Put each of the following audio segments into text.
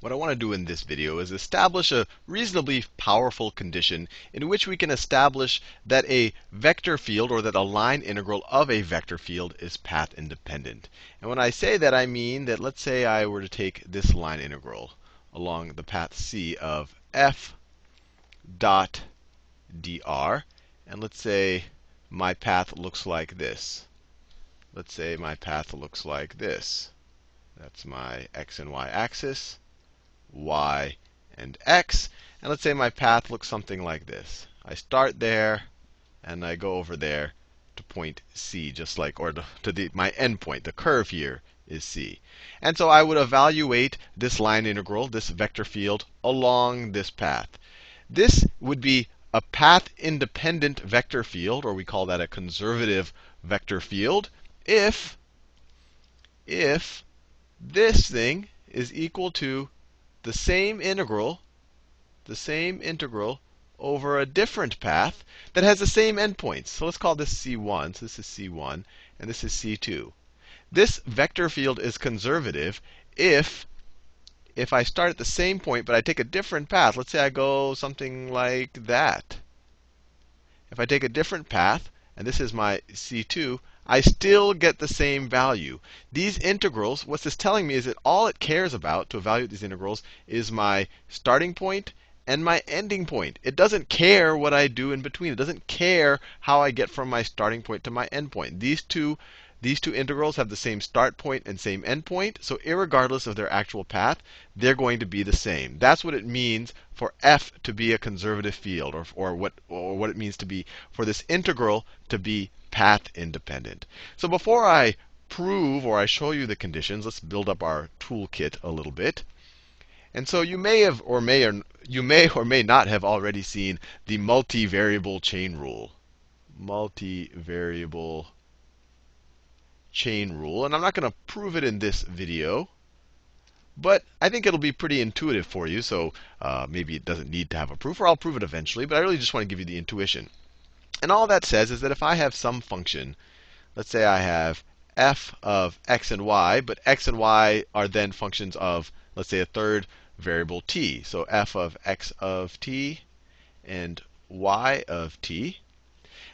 what I want to do in this video is establish a reasonably powerful condition in which we can establish that a vector field or that a line integral of a vector field is path independent. And when I say that, I mean that let's say I were to take this line integral along the path C of f dot dr, and let's say my path looks like this. Let's say my path looks like this. That's my x and y axis, y and x. And let's say my path looks something like this. I start there, and I go over there to point C, just like, or to, to the, my endpoint. The curve here is C. And so I would evaluate this line integral, this vector field, along this path. This would be a path independent vector field, or we call that a conservative vector field, if, if this thing is equal to the same integral, the same integral over a different path that has the same endpoints. So let's call this C1. So this is C1, and this is C2. This vector field is conservative if if I start at the same point, but I take a different path. Let's say I go something like that. If I take a different path, and this is my C2, I still get the same value. These integrals, what this is telling me is that all it cares about to evaluate these integrals is my starting point and my ending point. It doesn't care what I do in between. It doesn't care how I get from my starting point to my end point. These two these two integrals have the same start point and same end point. So regardless of their actual path, they're going to be the same. That's what it means for f to be a conservative field, or, or, what, or what it means to be for this integral to be path independent. So before I prove or I show you the conditions, let's build up our toolkit a little bit. And so you may have or may or you may or may not have already seen the multivariable chain rule. Multivariable chain rule. And I'm not going to prove it in this video. But I think it'll be pretty intuitive for you. So uh, maybe it doesn't need to have a proof, or I'll prove it eventually. But I really just want to give you the intuition. And all that says is that if I have some function, let's say I have f of x and y, but x and y are then functions of, let's say, a third variable t. So f of x of t and y of t,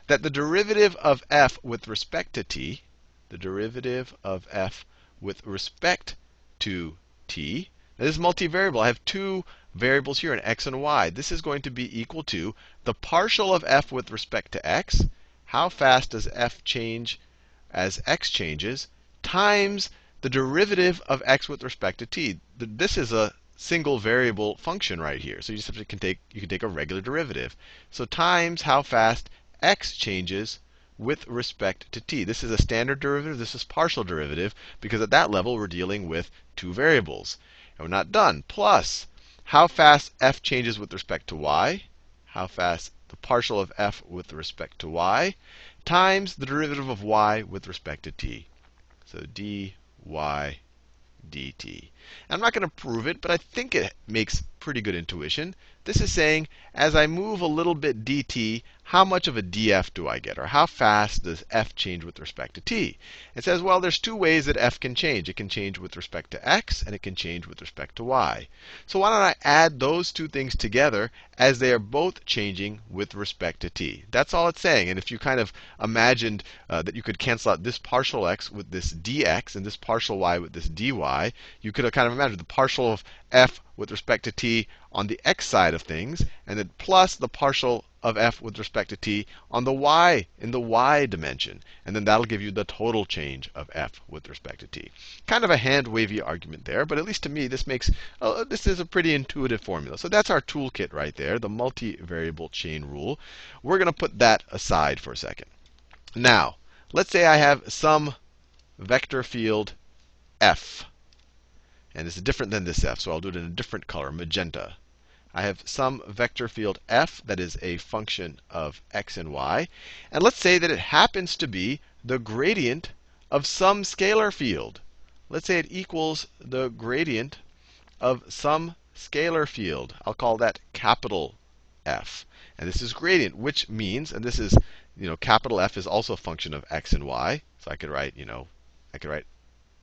that the derivative of f with respect to t the derivative of f with respect to t. Now, this is multivariable. I have two variables here, an x and y. This is going to be equal to the partial of f with respect to x. How fast does f change as x changes, times the derivative of x with respect to t. This is a single variable function right here. So you simply can take you can take a regular derivative. So times how fast x changes with respect to t. This is a standard derivative. This is partial derivative, because at that level we're dealing with two variables. And we're not done. Plus, how fast f changes with respect to y, how fast the partial of f with respect to y, times the derivative of y with respect to t. So dy dt. I'm not going to prove it, but I think it makes pretty good intuition. This is saying, as I move a little bit dt, how much of a df do I get? Or how fast does f change with respect to t? It says, well, there's two ways that f can change. It can change with respect to x, and it can change with respect to y. So why don't I add those two things together as they are both changing with respect to t? That's all it's saying. And if you kind of imagined uh, that you could cancel out this partial x with this dx and this partial y with this dy, you could kind of imagine the partial of f with respect to t on the x side of things, and then plus the partial of f with respect to t on the y in the y dimension. And then that'll give you the total change of f with respect to t. Kind of a hand wavy argument there, but at least to me this makes uh, this is a pretty intuitive formula. So that's our toolkit right there, the multivariable chain rule. We're going to put that aside for a second. Now, let's say I have some vector field f. And it's different than this f, so I'll do it in a different color, magenta. I have some vector field f that is a function of x and y. And let's say that it happens to be the gradient of some scalar field. Let's say it equals the gradient of some scalar field. I'll call that capital F. And this is gradient, which means, and this is, you know, capital F is also a function of x and y. So I could write, you know, I could write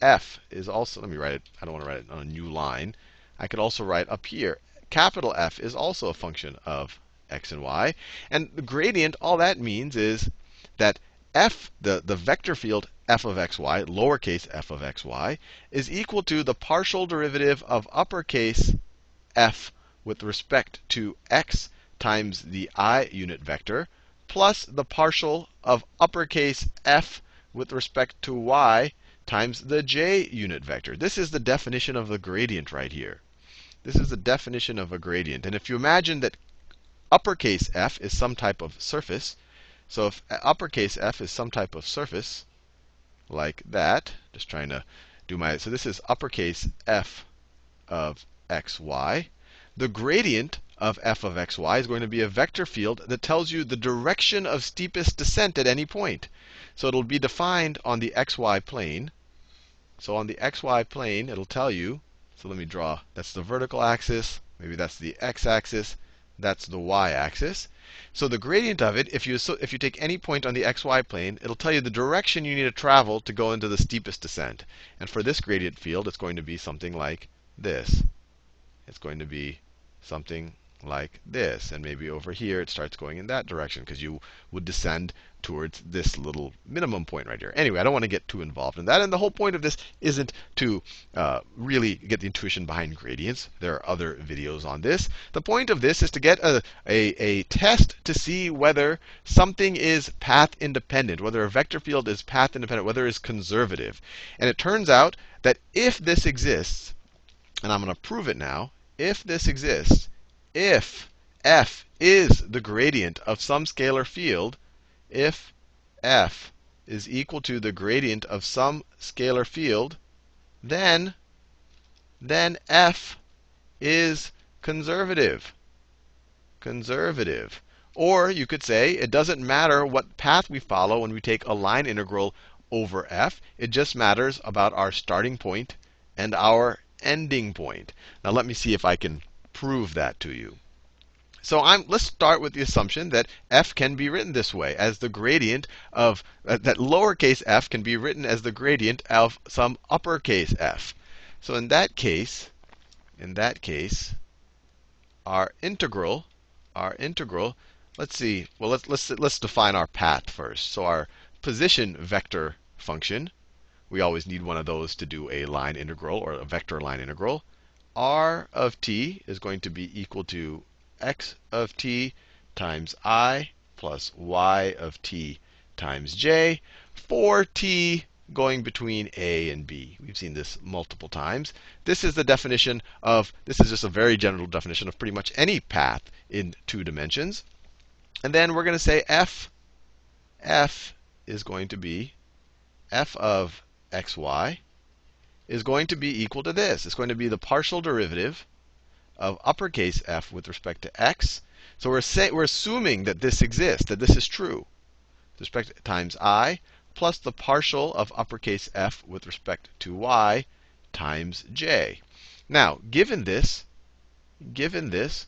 f is also, let me write it, I don't want to write it on a new line. I could also write up here, capital F is also a function of x and y. And the gradient, all that means is that f, the, the vector field f of xy, lowercase f of xy, is equal to the partial derivative of uppercase f with respect to x times the i unit vector plus the partial of uppercase f with respect to y times the j unit vector. This is the definition of the gradient right here. This is the definition of a gradient. And if you imagine that uppercase f is some type of surface, so if uppercase f is some type of surface, like that, just trying to do my, so this is uppercase f of xy. The gradient of f of xy is going to be a vector field that tells you the direction of steepest descent at any point. So it'll be defined on the xy plane. So on the xy plane, it'll tell you so let me draw. That's the vertical axis. Maybe that's the x-axis. That's the y-axis. So the gradient of it, if you if you take any point on the xy plane, it'll tell you the direction you need to travel to go into the steepest descent. And for this gradient field, it's going to be something like this. It's going to be something like this. And maybe over here it starts going in that direction because you would descend towards this little minimum point right here. Anyway, I don't want to get too involved in that. And the whole point of this isn't to uh, really get the intuition behind gradients. There are other videos on this. The point of this is to get a, a, a test to see whether something is path independent, whether a vector field is path independent, whether it's conservative. And it turns out that if this exists, and I'm going to prove it now, if this exists, if f is the gradient of some scalar field, if f is equal to the gradient of some scalar field, then, then f is conservative. Conservative. Or you could say it doesn't matter what path we follow when we take a line integral over f. It just matters about our starting point and our ending point. Now let me see if I can prove that to you. So I'm, let's start with the assumption that f can be written this way, as the gradient of uh, that lowercase f can be written as the gradient of some uppercase f. So in that case, in that case, our integral, our integral, let's see, well let's let's let's define our path first. So our position vector function, we always need one of those to do a line integral or a vector line integral r of t is going to be equal to x of t times i plus y of t times j for t going between a and b. We've seen this multiple times. This is the definition of, this is just a very general definition of pretty much any path in two dimensions. And then we're going to say f, f is going to be f of xy is going to be equal to this. It's going to be the partial derivative of uppercase f with respect to x. So we're, say, we're assuming that this exists, that this is true. With respect to times i plus the partial of uppercase f with respect to y times j. Now, given this, given this,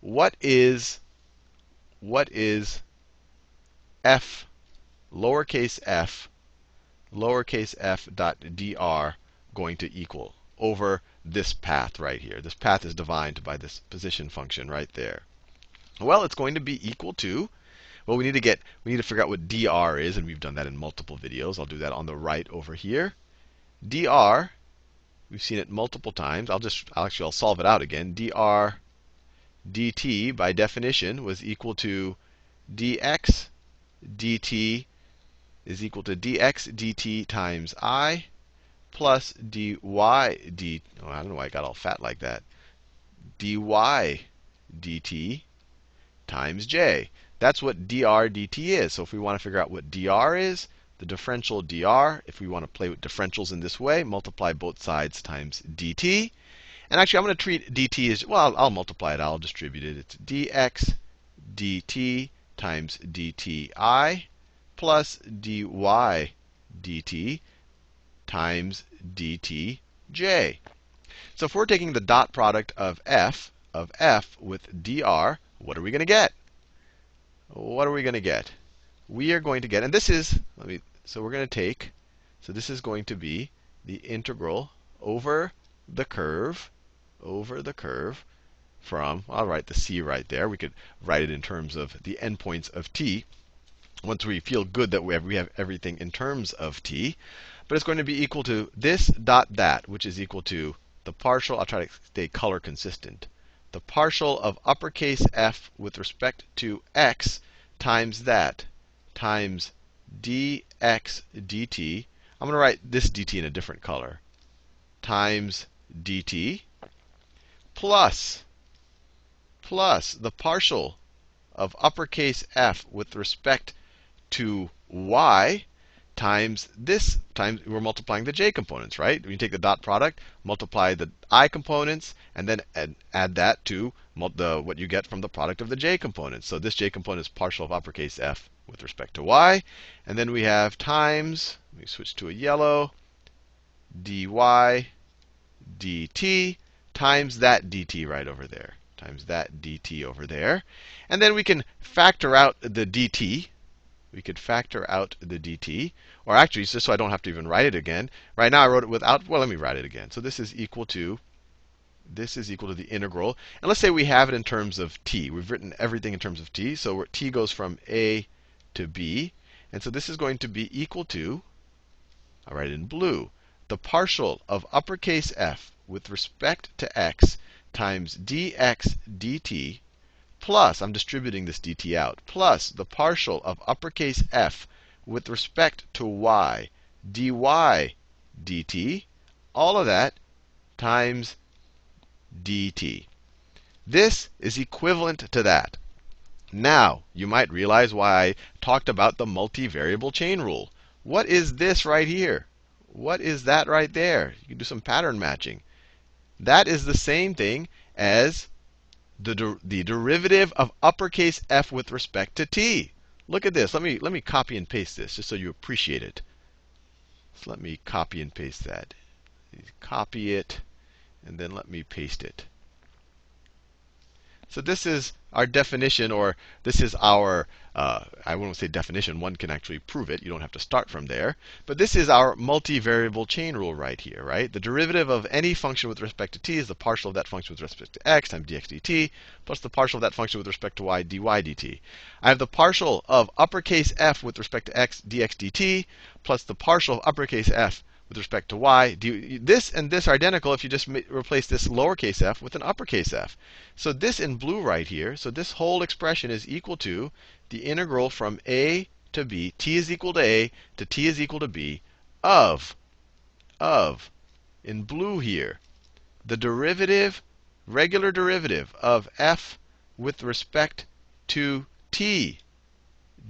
what is what is f lowercase f lowercase f dot dr going to equal over this path right here. This path is defined by this position function right there. Well, it's going to be equal to, well, we need to get, we need to figure out what dr is, and we've done that in multiple videos. I'll do that on the right over here. dr, we've seen it multiple times. I'll just, actually, I'll solve it out again. dr dt, by definition, was equal to dx dt is equal to dx dt times i plus dy d. Oh, I don't know why I got all fat like that. dy dt times j. That's what dr dt is. So if we want to figure out what dr is, the differential dr, if we want to play with differentials in this way, multiply both sides times dt. And actually, I'm going to treat dt as, well, I'll, I'll multiply it. I'll distribute it. It's dx dt times dti plus dy dt times dtj. So if we're taking the dot product of f of f with dr, what are we going to get? What are we going to get? We are going to get, and this is, let me, so we're going to take, so this is going to be the integral over the curve, over the curve from, I'll write the c right there. We could write it in terms of the endpoints of t once we feel good that we have, we have everything in terms of t. But it's going to be equal to this dot that, which is equal to the partial, I'll try to stay color consistent, the partial of uppercase f with respect to x times that times dx dt. I'm going to write this dt in a different color. Times dt plus plus the partial of uppercase f with respect to y times this times we're multiplying the j components, right? When you take the dot product, multiply the i components, and then add, add that to the, what you get from the product of the j components. So this j component is partial of uppercase f with respect to y. And then we have times, let me switch to a yellow, dy dt times that dt right over there. Times that dt over there. And then we can factor out the dt we could factor out the dt. Or actually, just so I don't have to even write it again. Right now I wrote it without, well, let me write it again. So this is equal to, this is equal to the integral. And let's say we have it in terms of t. We've written everything in terms of t. So t goes from a to b. And so this is going to be equal to, I'll write it in blue, the partial of uppercase f with respect to x times dx dt plus, I'm distributing this dt out, plus the partial of uppercase f with respect to y dy dt, all of that times dt. This is equivalent to that. Now, you might realize why I talked about the multivariable chain rule. What is this right here? What is that right there? You can do some pattern matching. That is the same thing as the, der the derivative of uppercase f with respect to t. Look at this. Let me, let me copy and paste this just so you appreciate it. So let me copy and paste that. Copy it, and then let me paste it. So this is our definition, or this is our, uh, I won't say definition, one can actually prove it. You don't have to start from there. But this is our multivariable chain rule right here, right? The derivative of any function with respect to t is the partial of that function with respect to x times dx dt, plus the partial of that function with respect to y dy dt. I have the partial of uppercase f with respect to x dx dt, plus the partial of uppercase f with respect to y. This and this are identical if you just replace this lowercase f with an uppercase f. So this in blue right here, so this whole expression is equal to the integral from a to b, t is equal to a to t is equal to b, of, of, in blue here, the derivative, regular derivative of f with respect to t,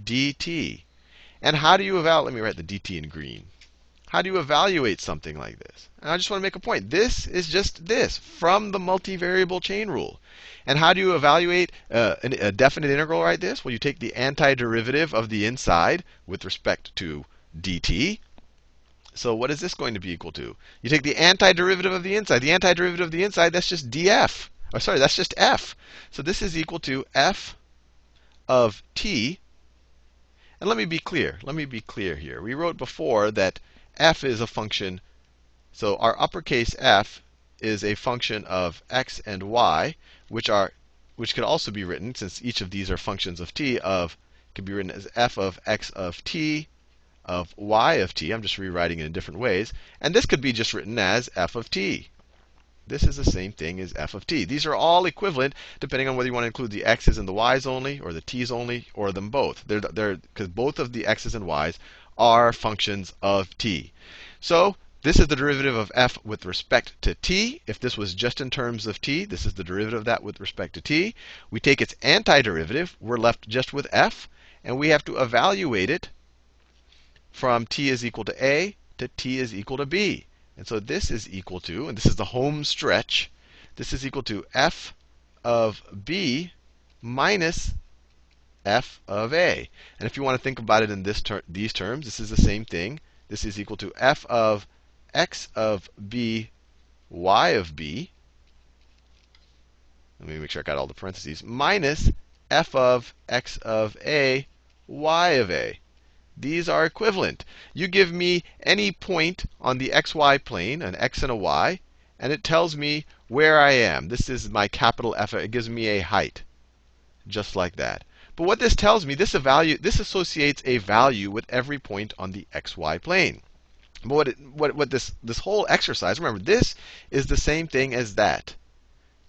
dt. And how do you evaluate? Let me write the dt in green. How do you evaluate something like this? And I just want to make a point. This is just this from the multivariable chain rule. And how do you evaluate uh, a definite integral like this? Well, you take the antiderivative of the inside with respect to dt. So what is this going to be equal to? You take the antiderivative of the inside. The antiderivative of the inside, that's just df. Or sorry, that's just f. So this is equal to f of t. And let me be clear. Let me be clear here. We wrote before that f is a function. So our uppercase f is a function of x and y, which are which could also be written, since each of these are functions of t, of can be written as f of x of t of y of t. I'm just rewriting it in different ways. And this could be just written as f of t. This is the same thing as f of t. These are all equivalent, depending on whether you want to include the x's and the y's only, or the t's only, or them both. They're they're because both of the x's and y's are functions of t. So this is the derivative of f with respect to t. If this was just in terms of t, this is the derivative of that with respect to t. We take its antiderivative. We're left just with f. And we have to evaluate it from t is equal to a to t is equal to b. And so this is equal to, and this is the home stretch, this is equal to f of b minus f of a. And if you want to think about it in ter these terms, this is the same thing. This is equal to f of x of b y of b. Let me make sure I got all the parentheses. Minus f of x of a y of a. These are equivalent. You give me any point on the xy plane, an x and a y, and it tells me where I am. This is my capital F. It gives me a height, just like that. But what this tells me, this, this associates a value with every point on the xy plane. But what, it, what, what this, this whole exercise, remember, this is the same thing as that.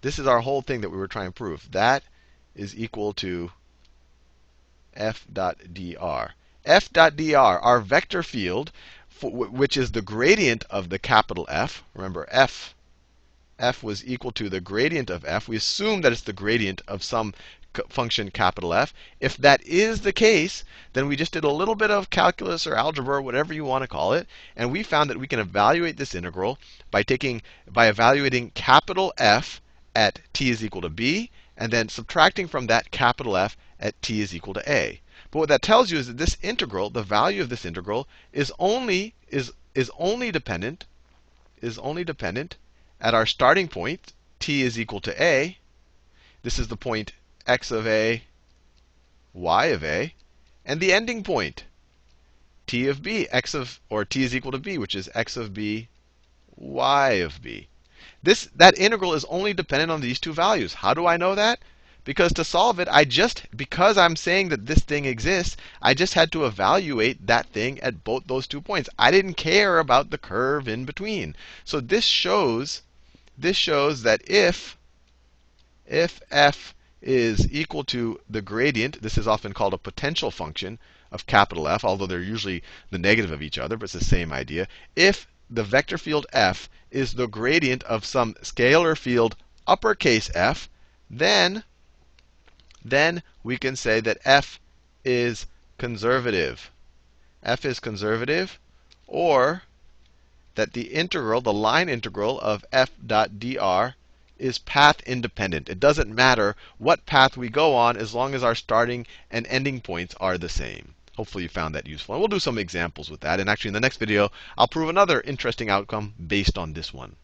This is our whole thing that we were trying to prove. That is equal to f dot dr. f dot dr, our vector field, which is the gradient of the capital F. Remember, f, f was equal to the gradient of f. We assume that it's the gradient of some function capital F. If that is the case, then we just did a little bit of calculus or algebra, whatever you want to call it, and we found that we can evaluate this integral by taking by evaluating capital F at t is equal to b, and then subtracting from that capital F at t is equal to a. But what that tells you is that this integral, the value of this integral, is only is is only dependent is only dependent at our starting point, t is equal to a. This is the point x of a, y of a, and the ending point, t of b, x of or t is equal to b, which is x of b, y of b. This, that integral is only dependent on these two values. How do I know that? Because to solve it, I just, because I'm saying that this thing exists, I just had to evaluate that thing at both those two points. I didn't care about the curve in between. So this shows, this shows that if, if f is equal to the gradient, this is often called a potential function of capital F, although they're usually the negative of each other, but it's the same idea. If the vector field f is the gradient of some scalar field uppercase F, then, then we can say that f is conservative. f is conservative, or that the integral, the line integral of f dot dr is path independent. It doesn't matter what path we go on as long as our starting and ending points are the same. Hopefully you found that useful. And we'll do some examples with that. And actually, in the next video, I'll prove another interesting outcome based on this one.